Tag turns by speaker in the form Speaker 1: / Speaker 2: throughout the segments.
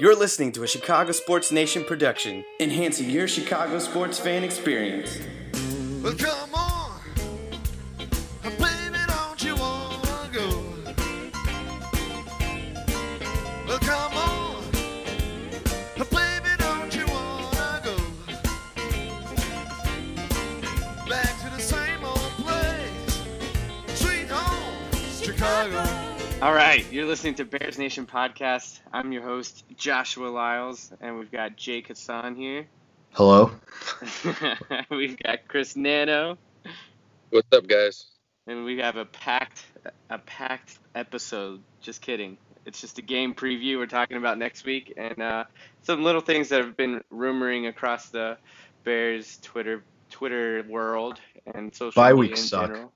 Speaker 1: You're listening to a Chicago Sports Nation production, enhancing your Chicago sports fan experience.
Speaker 2: Well, come on, baby, don't you wanna go? Well, come on, baby, don't you wanna go back to the same old place, sweet home, Chicago.
Speaker 3: All right, you're listening to Bears Nation podcast. I'm your host Joshua Lyles, and we've got Jake Hassan here.
Speaker 4: Hello.
Speaker 3: we've got Chris Nano,
Speaker 5: What's up, guys?
Speaker 3: and we have a packed a packed episode. Just kidding. It's just a game preview we're talking about next week, and uh, some little things that have been rumoring across the Bears Twitter Twitter world and social
Speaker 4: Bye
Speaker 3: media
Speaker 4: weeks
Speaker 3: in
Speaker 4: suck.
Speaker 3: general.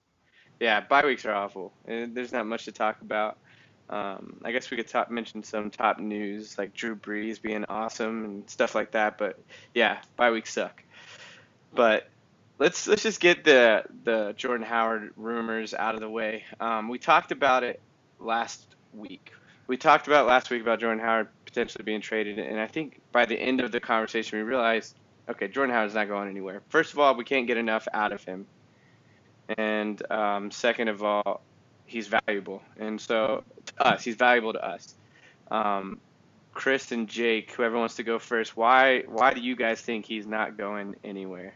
Speaker 3: Yeah, bye weeks are awful. There's not much to talk about. Um, I guess we could talk, mention some top news like Drew Brees being awesome and stuff like that. But yeah, bye weeks suck. But let's let's just get the the Jordan Howard rumors out of the way. Um, we talked about it last week. We talked about last week about Jordan Howard potentially being traded, and I think by the end of the conversation we realized, okay, Jordan Howard's not going anywhere. First of all, we can't get enough out of him, and um, second of all, he's valuable, and so to us, he's valuable to us. Um, Chris and Jake, whoever wants to go first, why why do you guys think he's not going anywhere?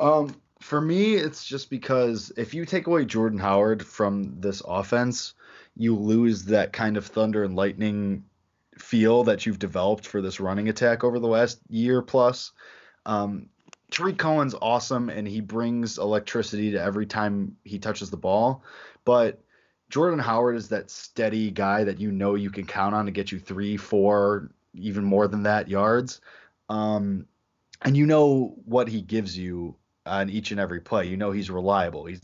Speaker 4: Um, for me, it's just because if you take away Jordan Howard from this offense, you lose that kind of thunder and lightning feel that you've developed for this running attack over the last year plus. Um, Tarik Cohen's awesome and he brings electricity to every time he touches the ball, but Jordan Howard is that steady guy that you know you can count on to get you three, four, even more than that yards. Um, and you know what he gives you on each and every play. You know he's reliable. He's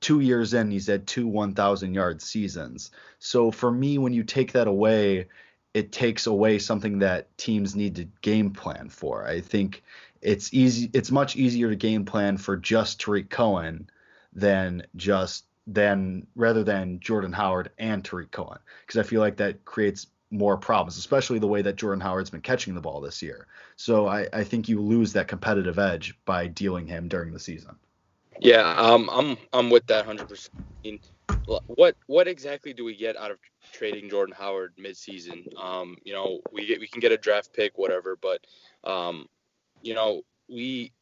Speaker 4: two years in, he's had two 1,000 yard seasons. So for me, when you take that away, it takes away something that teams need to game plan for. I think it's easy. It's much easier to game plan for just Tarik Cohen than just than rather than Jordan Howard and Tarik Cohen because I feel like that creates more problems, especially the way that Jordan Howard's been catching the ball this year. So I, I think you lose that competitive edge by dealing him during the season.
Speaker 5: Yeah, um, I'm I'm with that 100%. I mean, what what exactly do we get out of trading Jordan Howard midseason? Um, you know, we get we can get a draft pick, whatever, but um, you know, we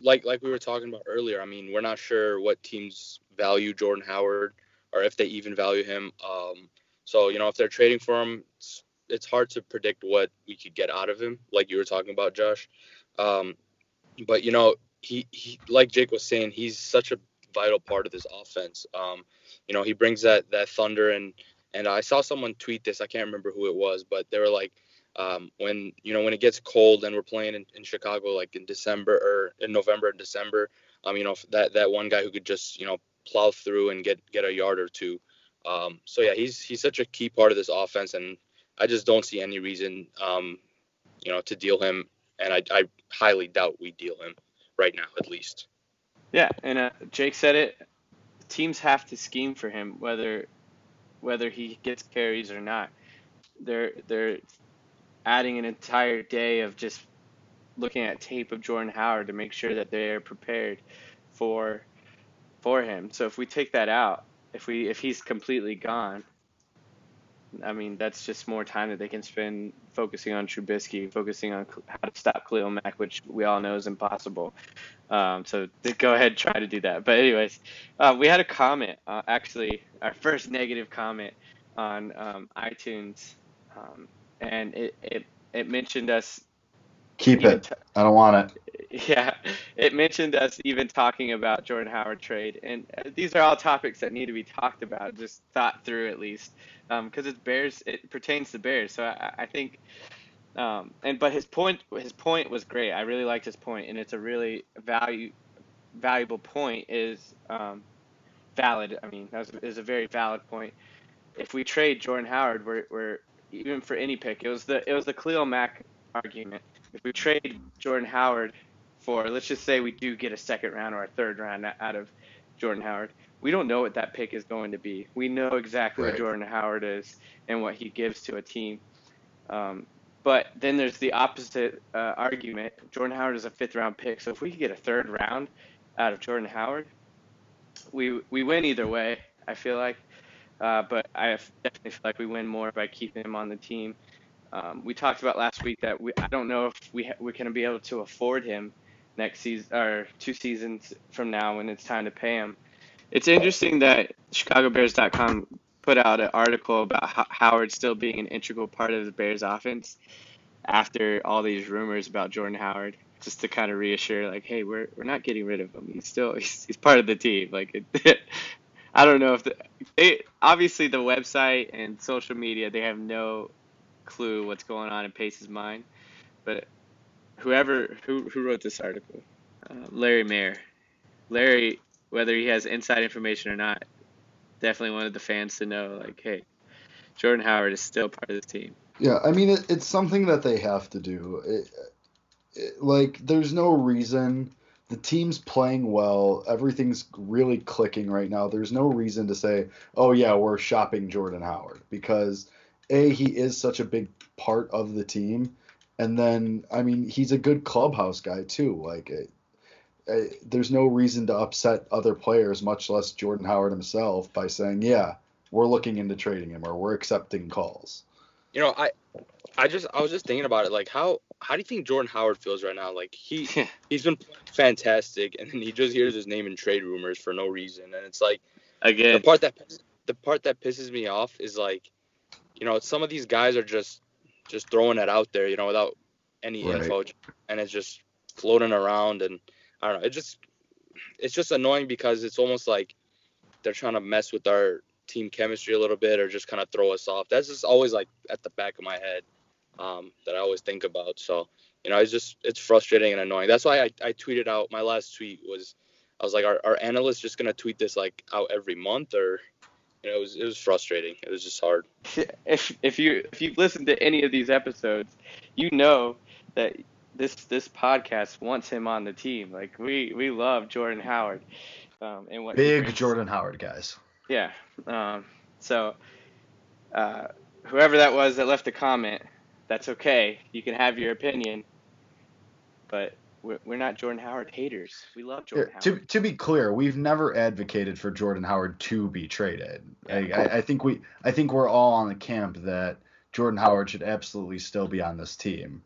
Speaker 5: like like we were talking about earlier. I mean, we're not sure what teams value Jordan Howard or if they even value him. Um, so you know, if they're trading for him, it's, it's hard to predict what we could get out of him, like you were talking about, Josh. Um, but you know, he, he like Jake was saying, he's such a vital part of this offense. Um, you know, he brings that that thunder and and I saw someone tweet this. I can't remember who it was, but they were like, um, when you know when it gets cold and we're playing in, in Chicago, like in December or in November and December, um, you know that that one guy who could just you know plow through and get get a yard or two. Um, so yeah, he's he's such a key part of this offense, and I just don't see any reason, um, you know, to deal him. And I, I highly doubt we deal him right now, at least.
Speaker 3: Yeah, and uh, Jake said it. Teams have to scheme for him, whether whether he gets carries or not. They're they're adding an entire day of just looking at tape of Jordan Howard to make sure that they're prepared for for him. So if we take that out, if we if he's completely gone, I mean that's just more time that they can spend focusing on Trubisky, focusing on how to stop Khalil Mack, which we all know is impossible. Um, so go ahead try to do that. But anyways, uh, we had a comment, uh, actually our first negative comment on um, iTunes, um, and it, it it mentioned us
Speaker 4: Keep it.
Speaker 3: t-
Speaker 4: I don't want it.
Speaker 3: yeah, it mentioned us even talking about Jordan Howard trade, and uh, these are all topics that need to be talked about, just thought through at least. because it's Bears. It pertains to Bears. So I, I think, um, and but his point his point was great. I really liked his point, and it's a really value valuable point. Is um, valid. I mean, that was, is a very valid point. If we trade Jordan Howard, we're, we're even for any pick. It was the it was the Khalil Mack argument. If we trade Jordan Howard for, let's just say we do get a second round or a third round out of Jordan Howard, we don't know what that pick is going to be. We know exactly
Speaker 4: Right.
Speaker 3: what Jordan Howard is and what he gives to a team. Um, but then there's the opposite uh, argument. Jordan Howard is a fifth round pick, so if we could get a third round out of Jordan Howard, we we win either way. I feel like, uh, but I definitely feel like we win more by keeping him on the team. Um, we talked about last week that we I don't know if we ha- we're going to be able to afford him next season or two seasons from now when it's time to pay him. It's interesting that ChicagoBears.com put out an article about Ho- Howard still being an integral part of the Bears offense after all these rumors about Jordan Howard, just to kind of reassure, like, hey, we're we're not getting rid of him. He's still he's, he's part of the team. Like, it, I don't know if the they, obviously the website and social media they have no clue what's going on in Pace's mind, but whoever who who wrote this article, uh, Larry Mayer, Larry, whether he has inside information or not, definitely wanted the fans to know, like, hey, Jordan Howard is still part of the team.
Speaker 4: Yeah, I mean it, it's something that they have to do. It, it, like there's no reason the team's playing well, everything's really clicking right now. There's no reason to say, "Oh yeah, we're shopping Jordan Howard" because a he is such a big part of the team, and then I mean he's a good clubhouse guy too. Like it, it, there's no reason to upset other players, much less Jordan Howard himself, by saying, "Yeah, we're looking into trading him or we're accepting calls."
Speaker 5: You know, I I just I was just thinking about it. Like how how do you think Jordan Howard feels right now? Like he he's been fantastic, and then he just hears his name in trade rumors for no reason, and it's like
Speaker 3: again the
Speaker 5: part that the part that pisses me off is like, you know, some of these guys are just just throwing it out there, you know, without any
Speaker 4: Right.
Speaker 5: info, and it's just floating around, and I don't know, it just it's just annoying because it's almost like they're trying to mess with our team chemistry a little bit or just kind of throw us off. That's just always like at the back of my head um, that I always think about. So you know, it's just it's frustrating and annoying. That's why I, I tweeted out my last tweet was I was like, are, are analysts just gonna tweet this like out every month or you know, it was it was frustrating. It was just hard.
Speaker 3: if if you if you've listened to any of these episodes, you know that this this podcast wants him on the team. Like we we love Jordan Howard, um, and what
Speaker 4: Big. Jordan Howard guys.
Speaker 3: Yeah. Um, so, uh, whoever that was that left a comment, that's okay. You can have your opinion, but we're, we're not Jordan Howard haters. We love Jordan
Speaker 4: to,
Speaker 3: Howard.
Speaker 4: to to be clear, we've never advocated for Jordan Howard to be traded. I,
Speaker 3: Yeah.
Speaker 4: I, I think we I think we're all on the camp that Jordan Howard should absolutely still be on this team.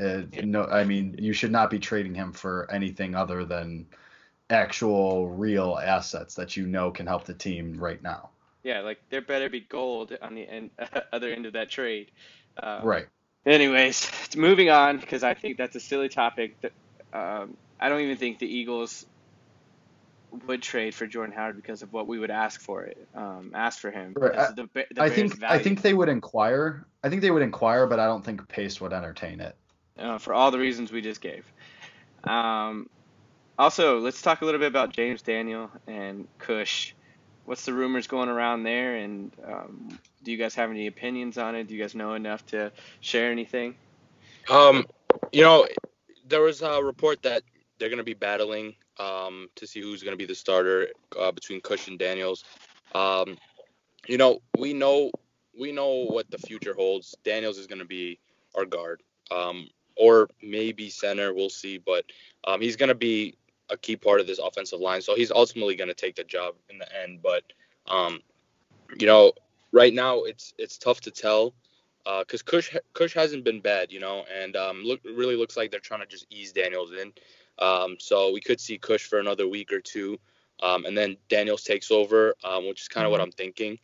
Speaker 4: Uh, no, I mean you should not be trading him for anything other than actual real assets that you know can help the team right now.
Speaker 3: Yeah, like there better be gold on the end, other end of that trade. Uh,
Speaker 4: Right.
Speaker 3: Anyways, moving on because I think that's a silly topic. That um, I don't even think the Eagles would trade for Jordan Howard because of what we would ask for it. Um, ask for him.
Speaker 4: Right,
Speaker 3: of the, the
Speaker 4: I think I think they would inquire. I think they would inquire, but I don't think Pace would entertain it.
Speaker 3: uh, for all the reasons we just gave. Um, also, let's talk a little bit about James Daniel and Kush. What's the rumors going around there, and um, do you guys have any opinions on it? Do you guys know enough to share anything?
Speaker 5: Um, you know, there was a report that they're going to be battling um, to see who's going to be the starter uh, between Kush and Daniels. Um, you know, we know we know what the future holds. Daniels is going to be our guard, um, or maybe center. We'll see, but um, he's going to be a key part of this offensive line. So he's ultimately going to take the job in the end. But um, you know, right now it's it's tough to tell because Kush Kush hasn't been bad, you know, and um, look really looks like they're trying to just ease Daniels in. Um, so we could see Kush for another week or two, um, and then Daniels takes over, um, which is kind of what I'm thinking.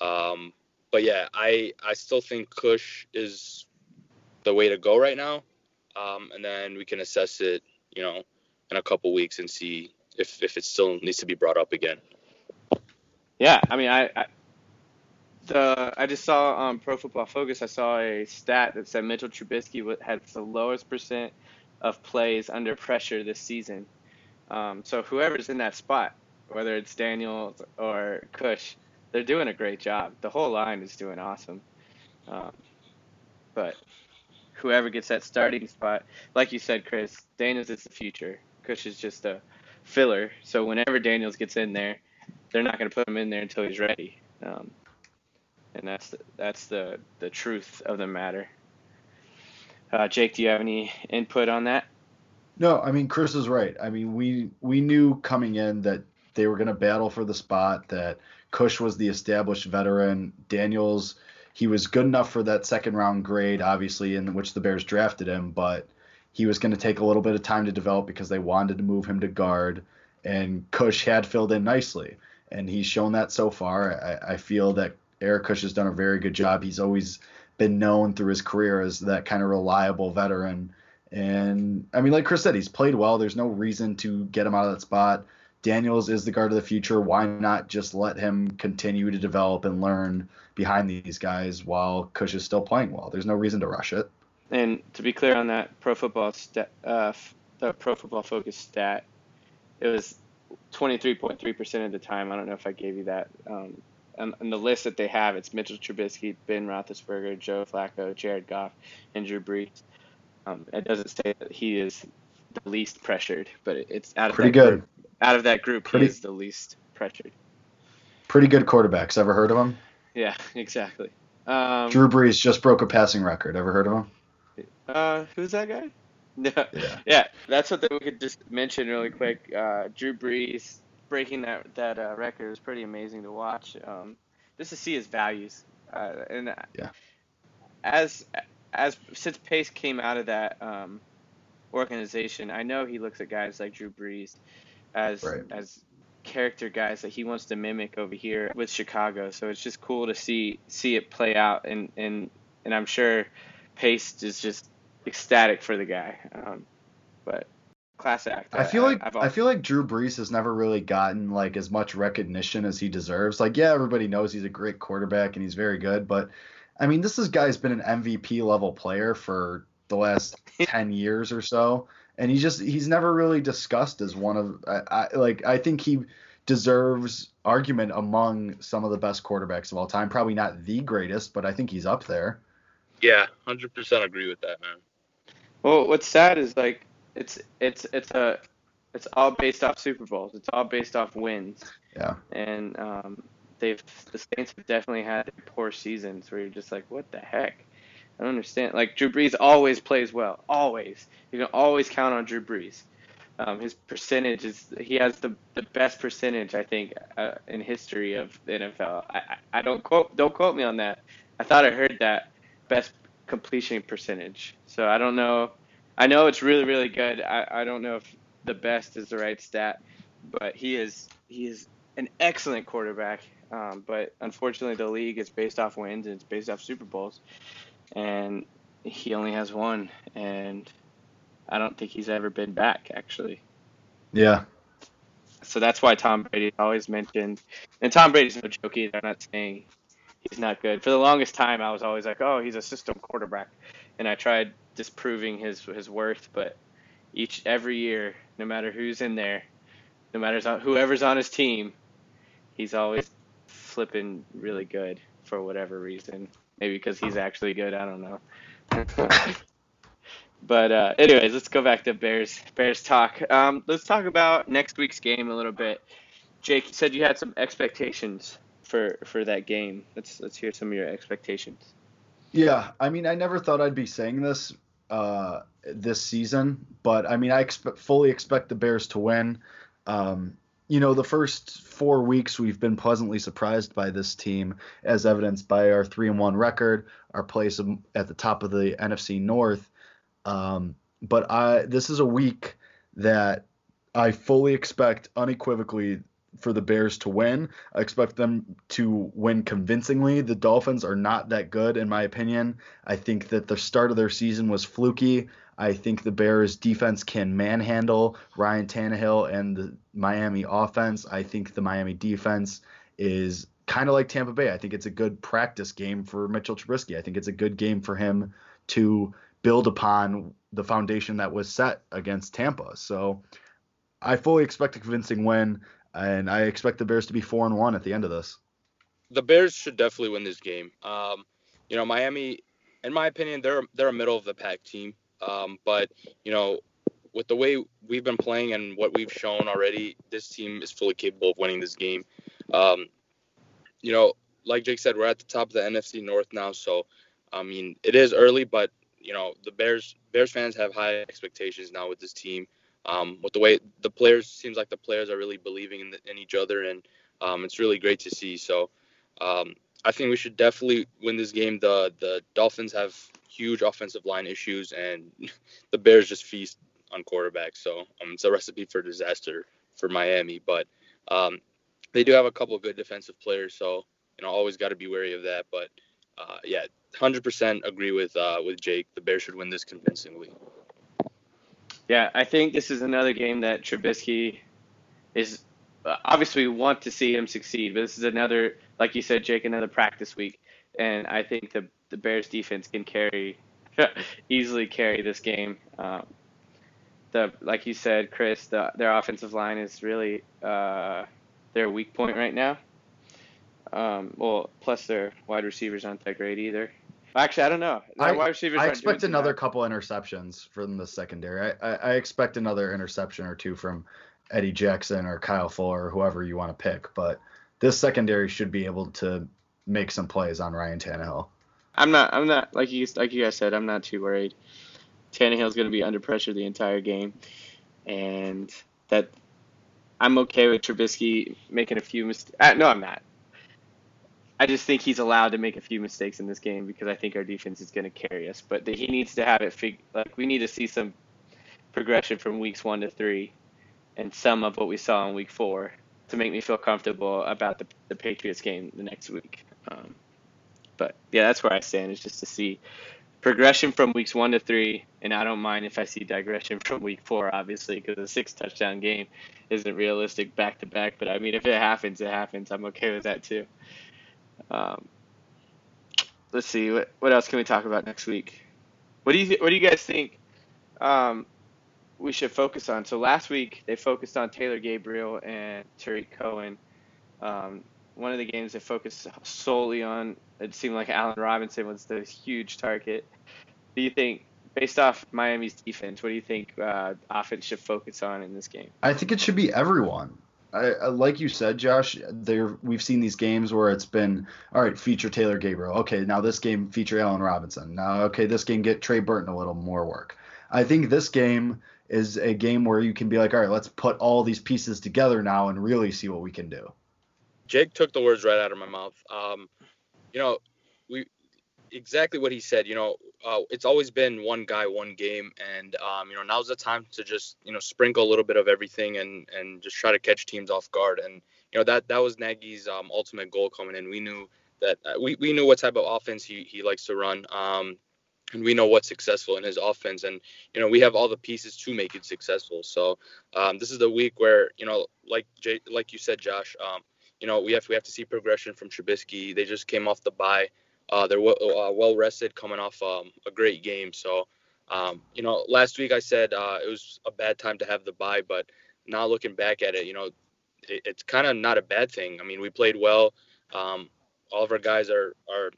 Speaker 5: Um, but yeah, I I still think Kush is the way to go right now, um, and then we can assess it, you know, in a couple weeks and see if if it still needs to be brought up again.
Speaker 3: Yeah, I mean, I, I the I just saw on Pro Football Focus. I saw a stat that said Mitchell Trubisky had the lowest percent of plays under pressure this season. Um, so whoever's in that spot, whether it's Daniels or Kush, they're doing a great job. The whole line is doing awesome. Um, but whoever gets that starting spot, like you said, Chris, Daniels is the future. Kush is just a filler. So whenever Daniels gets in there, they're not going to put him in there until he's ready. Um, and that's the, that's the the truth of the matter. Uh, Jake, do you have any input on that?
Speaker 4: No, I mean Chris is right. I mean we we knew coming in that they were going to battle for the spot. That Kush was the established veteran. Daniels, he was good enough for that second round grade, obviously, in which the Bears drafted him, but he was going to take a little bit of time to develop because they wanted to move him to guard. And Kush had filled in nicely, and he's shown that so far. I, I feel that Eric Kush has done a very good job. He's always been known through his career as that kind of reliable veteran. And I mean, like Chris said, he's played well. There's no reason to get him out of that spot. Daniels is the guard of the future. Why not just let him continue to develop and learn behind these guys while Kush is still playing well? There's no reason to rush it.
Speaker 3: And to be clear on that Pro Football stat, uh, the Pro Football Focus stat, it was 23.3% of the time. I don't know if I gave you that. Um, on, on the list that they have, it's Mitchell Trubisky, Ben Roethlisberger, Joe Flacco, Jared Goff, and Drew Brees. Um, it doesn't say that he is the least pressured, but it, it's out of
Speaker 4: Pretty
Speaker 3: that
Speaker 4: good.
Speaker 3: Group, out of that group,
Speaker 4: Pretty-
Speaker 3: he is the least pressured.
Speaker 4: Pretty good quarterbacks. Ever heard of him?
Speaker 3: Yeah, exactly. Um,
Speaker 4: Drew Brees just broke a passing record. Ever heard of him?
Speaker 3: Uh, who's that guy? No.
Speaker 4: Yeah.
Speaker 3: Yeah, that's something we could just mention really quick. Uh, Drew Brees breaking that that uh, record was pretty amazing to watch. Um, just to see his values, uh, and
Speaker 4: Yeah.
Speaker 3: as as since Pace came out of that um, organization, I know he looks at guys like Drew Brees as
Speaker 4: Right.
Speaker 3: as character guys that he wants to mimic over here with Chicago. So it's just cool to see see it play out, and and and I'm sure Pace is just ecstatic for the guy. Um, but class act.
Speaker 4: I feel like
Speaker 3: I've
Speaker 4: I feel like Drew Brees has never really gotten like as much recognition as he deserves. Like, yeah, everybody knows he's a great quarterback and he's very good, but I mean, this is guy's been an MVP level player for the last ten years or so, and he just he's never really discussed as one of I, I like I think he deserves argument among some of the best quarterbacks of all time. Probably not the greatest, but I think he's up there.
Speaker 5: Yeah, hundred percent agree with that, man.
Speaker 3: Well, what's sad is like it's it's it's a it's all based off Super Bowls. It's all based off wins.
Speaker 4: Yeah.
Speaker 3: And um, they've the Saints have definitely had poor seasons where you're just like, what the heck? I don't understand. Like Drew Brees always plays well, always. You can always count on Drew Brees. Um, his percentage is he has the, the best percentage I think uh, in history of the NFL. I, I, I don't quote don't quote me on that. I thought I heard that best completion percentage. So I don't know. I know it's really really good. I, I don't know if the best is the right stat, but he is he is an excellent quarterback. Um, but unfortunately, the league is based off wins and it's based off Super Bowls, and he only has one, and I don't think he's ever been back actually.
Speaker 4: Yeah.
Speaker 3: So that's why Tom Brady is always mentioned, and Tom Brady's no joke either. I'm not saying he's not good. For the longest time, I was always like, oh, he's a system quarterback, and I tried disproving his his worth. But each every year, no matter who's in there, no matter whoever's on his team, he's always flipping really good for whatever reason. Maybe because he's actually good. I don't know. but uh, anyways, let's go back to Bears Bears talk. Um, let's talk about next week's game a little bit. Jake, you said you had some expectations for for that game. Let's let's hear some of your expectations.
Speaker 4: Yeah, I mean, I never thought I'd be saying this uh, this season, but I mean, I expect, fully expect the Bears to win. Um, you know, the first four weeks we've been pleasantly surprised by this team, as evidenced by our three and one record, our place at the top of the NFC North. Um, but I this is a week that I fully expect unequivocally for the Bears to win. I expect them to win convincingly. The Dolphins are not that good, in my opinion. I think that the start of their season was fluky. I think the Bears defense can manhandle Ryan Tannehill and the Miami offense. I think the Miami defense is kind of like Tampa Bay. I think it's a good practice game for Mitchell Trubisky. I think it's a good game for him to build upon the foundation that was set against Tampa. So I fully expect a convincing win, and I expect the Bears to be four and one at the end of this.
Speaker 5: The Bears should definitely win this game. Um, you know, Miami, in my opinion, they're they're a middle of the pack team. Um, but you know, with the way we've been playing and what we've shown already, this team is fully capable of winning this game. Um, you know, like Jake said, we're at the top of the NFC North now, so I mean, it is early, but you know, the Bears Bears fans have high expectations now with this team. Um, with the way the players seems like the players are really believing in, the, in each other, and um, it's really great to see. So um, I think we should definitely win this game. The the Dolphins have huge offensive line issues, and the Bears just feast on quarterbacks. So um, it's a recipe for disaster for Miami. But um, they do have a couple good defensive players, so you know always got to be wary of that. But uh, yeah, 100% agree with uh, with Jake. The Bears should win this convincingly.
Speaker 3: Yeah, I think this is another game that Trubisky is obviously we want to see him succeed, but this is another, like you said, Jake, another practice week, and I think the the Bears defense can carry easily carry this game. Um, the like you said, Chris, the, their offensive line is really uh, their weak point right now. Um, well, plus their wide receivers aren't that great either. Actually, I don't know.
Speaker 4: I, I expect another
Speaker 3: bad.
Speaker 4: couple interceptions from the secondary. I, I, I expect another interception or two from Eddie Jackson or Kyle Fuller or whoever you want to pick. But this secondary should be able to make some plays on Ryan Tannehill.
Speaker 3: I'm not. I'm not like you like you guys said. I'm not too worried. Tannehill's going to be under pressure the entire game, and that I'm okay with Trubisky making a few mistakes. Uh, no, I'm not. I just think he's allowed to make a few mistakes in this game because I think our defense is going to carry us. But he needs to have it fig- like we need to see some progression from weeks one to three, and some of what we saw in week four to make me feel comfortable about the the Patriots game the next week. Um, but yeah, that's where I stand is just to see progression from weeks one to three, and I don't mind if I see digression from week four, obviously, because a six touchdown game isn't realistic back to back. But I mean, if it happens, it happens. I'm okay with that too. Um, let's see what what else can we talk about next week. What do you th- what do you guys think? Um, we should focus on. So last week they focused on Taylor Gabriel and Tarik Cohen. Um, one of the games they focused solely on, it seemed like Allen Robinson was the huge target. Do you think, based off Miami's defense, what do you think uh, offense should focus on in this game?
Speaker 4: I think it should be everyone. I, I, like you said, Josh, there we've seen these games where it's been all right, feature Taylor Gabriel. Okay, now this game feature Allen Robinson. Now, okay, this game get Trey Burton a little more work. I think this game is a game where you can be like, all right, let's put all these pieces together now and really see what we can do.
Speaker 5: Jake took the words right out of my mouth. Um, you know, exactly what he said. You know, uh, it's always been one guy, one game, and um, you know now's the time to just you know sprinkle a little bit of everything and and just try to catch teams off guard. And you know that that was Nagy's um, ultimate goal coming in. We knew that uh, we we knew what type of offense he he likes to run. Um, and we know what's successful in his offense, and you know we have all the pieces to make it successful. So um, this is the week where you know, like Jay, like you said, Josh, um, you know, we have we have to see progression from Trubisky. They just came off the bye. Uh, they're well, uh, well rested, coming off um, a great game. So, um, you know, last week I said uh, it was a bad time to have the bye, but now looking back at it, you know, it, it's kind of not a bad thing. I mean, we played well. Um, all of our guys are are,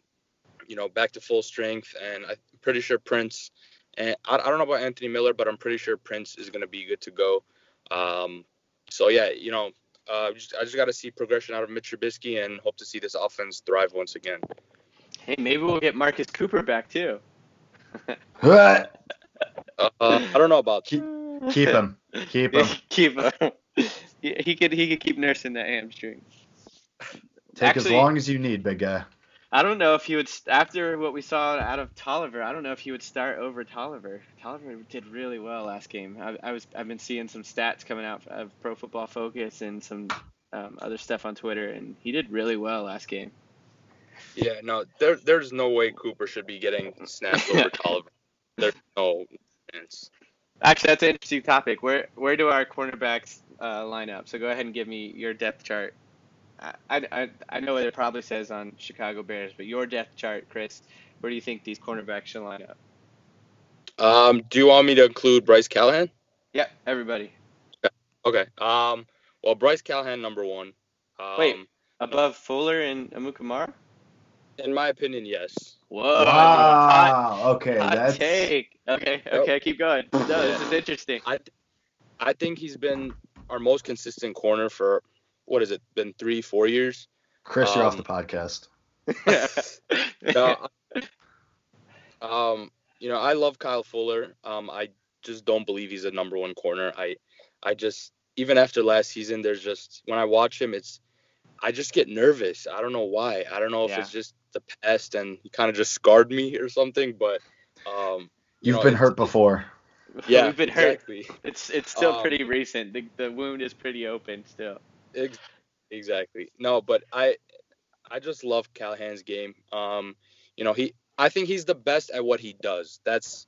Speaker 5: you know, back to full strength, and I'm pretty sure Prince. And I, I don't know about Anthony Miller, but I'm pretty sure Prince is going to be good to go. Um, so yeah, you know, uh, just, I just got to see progression out of Mitch Trubisky and hope to see this offense thrive once again.
Speaker 3: Hey, maybe we'll get Marcus Cooper back too.
Speaker 5: Uh, I don't know about
Speaker 4: keep, keep him, keep him.
Speaker 3: keep him. he could he could keep nursing that hamstring.
Speaker 4: Take as long as you need, big guy.
Speaker 3: I don't know if he would after what we saw out of Toliver. I don't know if he would start over Toliver. Toliver did really well last game. I, I was I've been seeing some stats coming out of Pro Football Focus and some um, other stuff on Twitter, and he did really well last game.
Speaker 5: Yeah, no, there, there's no way Cooper should be getting snaps over Toliver. There's no chance.
Speaker 3: Actually, that's an interesting topic. Where where do our cornerbacks uh, line up? So go ahead and give me your depth chart. I, I, I know what it probably says on Chicago Bears, but your depth chart, Chris, where do you think these cornerbacks should line up?
Speaker 5: Um, do you want me to include Bryce Callahan?
Speaker 3: Yeah, everybody.
Speaker 5: Okay. Um, well, Bryce Callahan number one. Um,
Speaker 3: Wait. Above Fuller and Amukamara?
Speaker 5: In my opinion, yes.
Speaker 3: Whoa.
Speaker 4: Wow. Okay,
Speaker 3: Hot
Speaker 4: that's
Speaker 3: take. Okay, okay, keep going. No, this is interesting.
Speaker 5: I, I think he's been our most consistent corner for what has it been three, four years?
Speaker 4: Chris. You're off
Speaker 5: Um,
Speaker 4: the podcast.
Speaker 5: No, um, you know, I love Kyle Fuller. Um, I just don't believe he's a number one corner. I, I just even after last season, there's just when I watch him, it's I just get nervous. I don't know why. I don't know if
Speaker 3: Yeah.
Speaker 5: it's just the past and he kind of just scarred me or something. But um, you
Speaker 4: You've
Speaker 5: know,
Speaker 4: been hurt before.
Speaker 5: Yeah,
Speaker 3: We've been hurt.
Speaker 5: exactly.
Speaker 3: It's it's still
Speaker 5: Um,
Speaker 3: pretty recent. The, the wound is pretty open still.
Speaker 5: Ex- Exactly. No, but I I just love Callahan's game. Um, you know, he I think he's the best at what he does. That's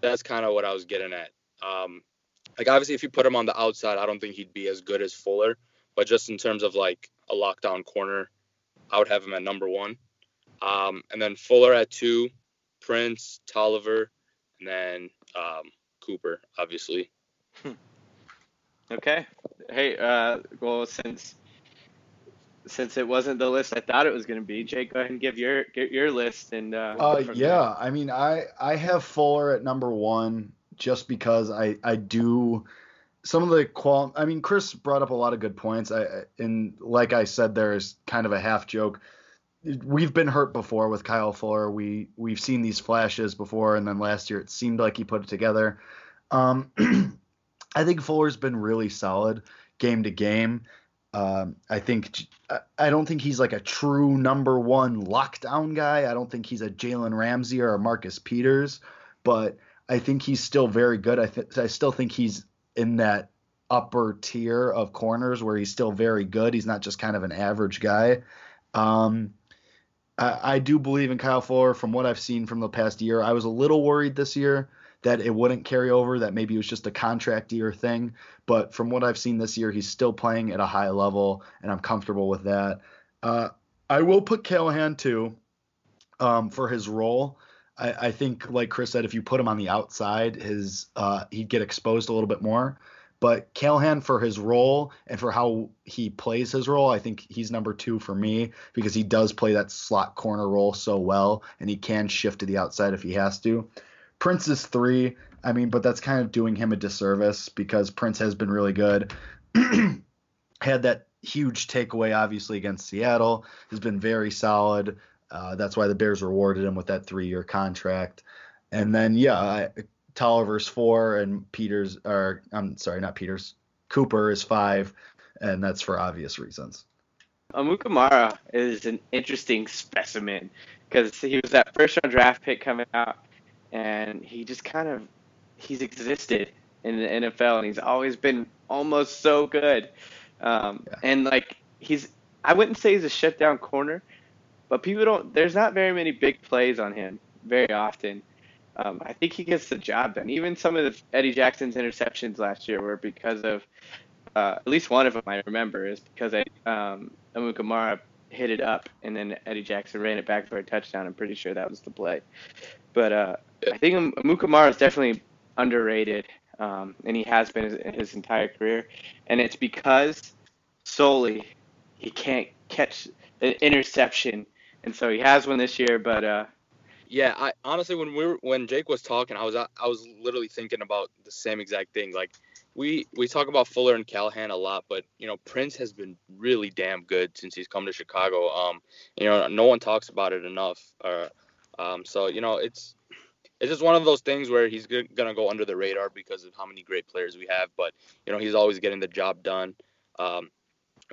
Speaker 5: that's kind of what I was getting at. Um, like obviously if you put him on the outside, I don't think he'd be as good as Fuller, but just in terms of like a lockdown corner, I would have him at number 1. Um, and then Fuller at 2, Prince, Toliver, and then um, Cooper, obviously.
Speaker 3: Okay. Hey, uh, well, since since it wasn't the list I thought it was going to be, Jake, go ahead and give your get your list and. Uh,
Speaker 4: Uh,
Speaker 3: go from
Speaker 4: yeah, I mean, I I have Fuller at number one just because I I do some of the qual. I mean, Chris brought up a lot of good points. I and like I said, there's kind of a half joke. We've been hurt before with Kyle Fuller. We we've seen these flashes before, and then last year it seemed like he put it together. Um, I think Fuller's been really solid game to game. Um, I think I don't think he's like a true number one lockdown guy. I don't think he's a Jalen Ramsey or a Marcus Peters, but I think he's still very good. I th- I still think he's in that upper tier of corners where he's still very good. He's not just kind of an average guy. Um, I, I do believe in Kyle Fuller from what I've seen from the past year. I was a little worried this year that it wouldn't carry over, that maybe it was just a contract year thing. But from what I've seen this year, he's still playing at a high level, and I'm comfortable with that. Uh, I will put Callahan too um, for his role. I, I think, like Chris said, if you put him on the outside, his uh, he'd get exposed a little bit more. But Callahan for his role and for how he plays his role, I think he's number two for me because he does play that slot corner role so well, and he can shift to the outside if he has to. Prince is three. I mean, but that's kind of doing him a disservice because Prince has been really good. Had that huge takeaway, obviously, against Seattle. Has been very solid. Uh, that's why the Bears rewarded him with that three-year contract. And then, yeah, I, Toliver's four, and Peters, or I'm sorry, not Peters. Cooper is five, and that's for obvious reasons.
Speaker 3: Amukamara is an interesting specimen because he was that first round draft pick coming out, and he just kind of he's existed in the NFL, and he's always been almost so good. Um,
Speaker 4: Yeah.
Speaker 3: And like he's, I wouldn't say he's a shutdown corner, but people don't. There's not very many big plays on him very often. Um, I think he gets the job done. Even some of the Eddie Jackson's interceptions last year were because of uh, at least one of them I remember is because um, Amukamara hit it up and then Eddie Jackson ran it back for a touchdown. I'm pretty sure that was the play. But uh, I think Am- Amukamara is definitely underrated, um, and he has been his, his entire career. And it's because solely he can't catch an interception, and so he has one this year. But uh,
Speaker 5: Yeah, I honestly when we were when Jake was talking, I was I was literally thinking about the same exact thing. Like we we talk about Fuller and Callahan a lot, but you know Prince has been really damn good since he's come to Chicago. Um, you know no one talks about it enough. Uh, um, so you know it's it's just one of those things where he's go- gonna go under the radar because of how many great players we have. But you know he's always getting the job done. Um,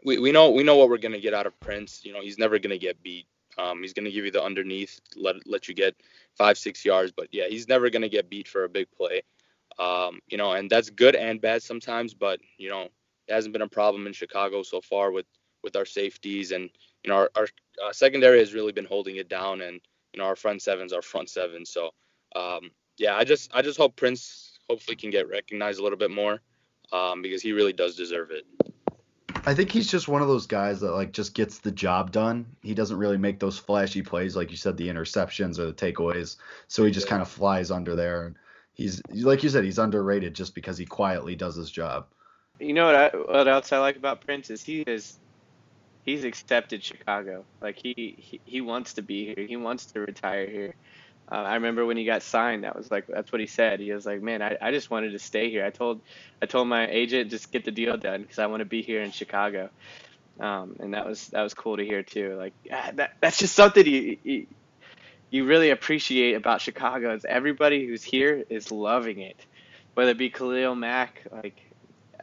Speaker 5: we, we know we know what we're gonna get out of Prince. You know he's never gonna get beat. Um, he's gonna give you the underneath, let let you get five six yards. But yeah, he's never gonna get beat for a big play. Um, you know, and that's good and bad sometimes. But you know, it hasn't been a problem in Chicago so far with with our safeties and you know our, our uh, secondary has really been holding it down and you know our front sevens our front seven. So um, yeah, I just I just hope Prince hopefully can get recognized a little bit more um, because he really does deserve it.
Speaker 4: I think he's just one of those guys that like just gets the job done. He doesn't really make those flashy plays like you said, the interceptions or the takeaways. So he just kind of flies under there. And he's like you said, he's underrated just because he quietly does his job.
Speaker 3: You know what? I, what else I like about Prince is he is he's accepted Chicago. Like he, he he wants to be here. He wants to retire here. Uh, I remember when he got signed. That was like that's what he said. He was like, "Man, I, I just wanted to stay here." I told I told my agent just get the deal done because I want to be here in Chicago. Um, and that was that was cool to hear too. Like ah, that that's just something you, you you really appreciate about Chicago is everybody who's here is loving it, whether it be Khalil Mack, like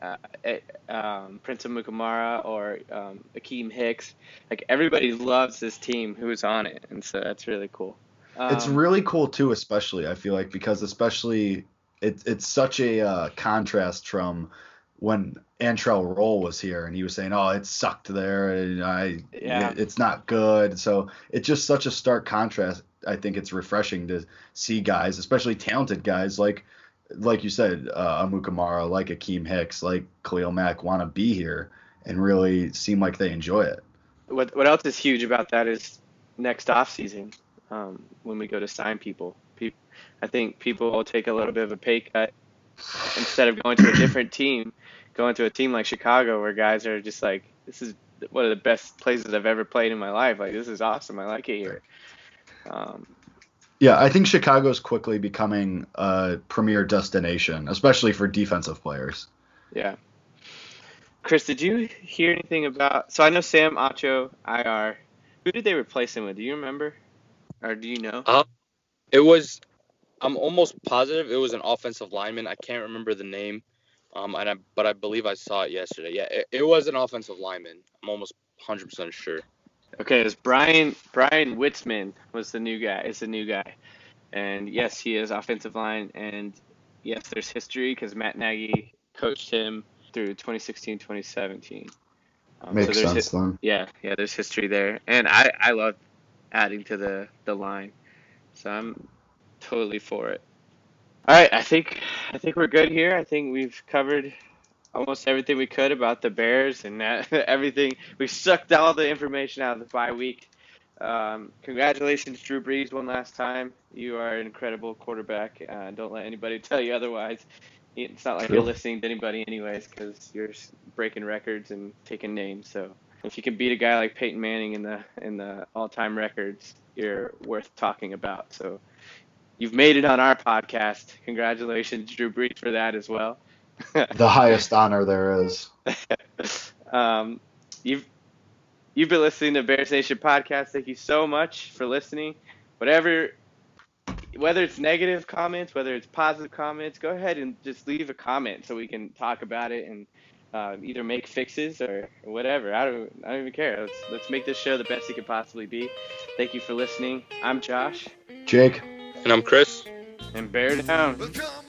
Speaker 3: uh, eh, um, Prince Amukamara or um, Akiem Hicks. Like everybody loves this team who's on it, and so that's really cool.
Speaker 4: It's
Speaker 3: Um,
Speaker 4: really cool too, especially I feel like because especially it, it's such a uh, contrast from when Antrel Rolle was here and he was saying, "Oh, it sucked there, and I,
Speaker 3: Yeah.
Speaker 4: it's not good." So it's just such a stark contrast. I think it's refreshing to see guys, especially talented guys like, like you said, uh, Amukamara, like Akiem Hicks, like Khalil Mack, want to be here and really seem like they enjoy it.
Speaker 3: what what else is huge about that is next off season um, when we go to sign people. People, I think people will take a little bit of a pay cut instead of going to a different team, going to a team like Chicago where guys are just like, this is one of the best places I've ever played in my life. Like this is awesome. I like it here. Um,
Speaker 4: Yeah, I think Chicago's quickly becoming a premier destination, especially for defensive players.
Speaker 3: Yeah. Chris, did you hear anything about? So I know Sam Acho IR. Who did they replace him with? Do you remember, or do you know?
Speaker 5: Uh, It was, I'm almost positive it was an offensive lineman. I can't remember the name, um, and I, but I believe I saw it yesterday. Yeah, it, it was an offensive lineman. I'm almost 100% sure.
Speaker 3: Okay, it was Brian Bryan Witzmann was the new guy. Is the new guy, and yes, he is offensive line, and yes, there's history because Matt Nagy coached him through 2016, 2017. Um,
Speaker 4: Makes
Speaker 3: there's
Speaker 4: sense
Speaker 3: hi-
Speaker 4: then.
Speaker 3: Yeah, yeah, there's history there, and I I love adding to the the line, so I'm totally for it. All right, I think I think we're good here. I think we've covered almost everything we could about the Bears and that, everything. We sucked all the information out of the bye week. Um, congratulations, Drew Brees, one last time. You are an incredible quarterback. Uh, don't let anybody tell you otherwise. It's not like you're listening to anybody, anyways, because you're breaking records and taking names. So if you can beat a guy like Peyton Manning in the in the all-time records, you're worth talking about. So you've made it on our podcast. Congratulations, Drew Brees, for that as well.
Speaker 4: The highest honor there is.
Speaker 3: um, you've you've been listening to Bears Nation podcast. Thank you so much for listening. Whatever, whether it's negative comments, whether it's positive comments, go ahead and just leave a comment so we can talk about it and uh, either make fixes or whatever. I don't I don't even care. Let's let's make this show the best it could possibly be. Thank you for listening. I'm Josh
Speaker 4: Jake.
Speaker 5: And I'm Chris.
Speaker 3: and bear down.
Speaker 2: Well, come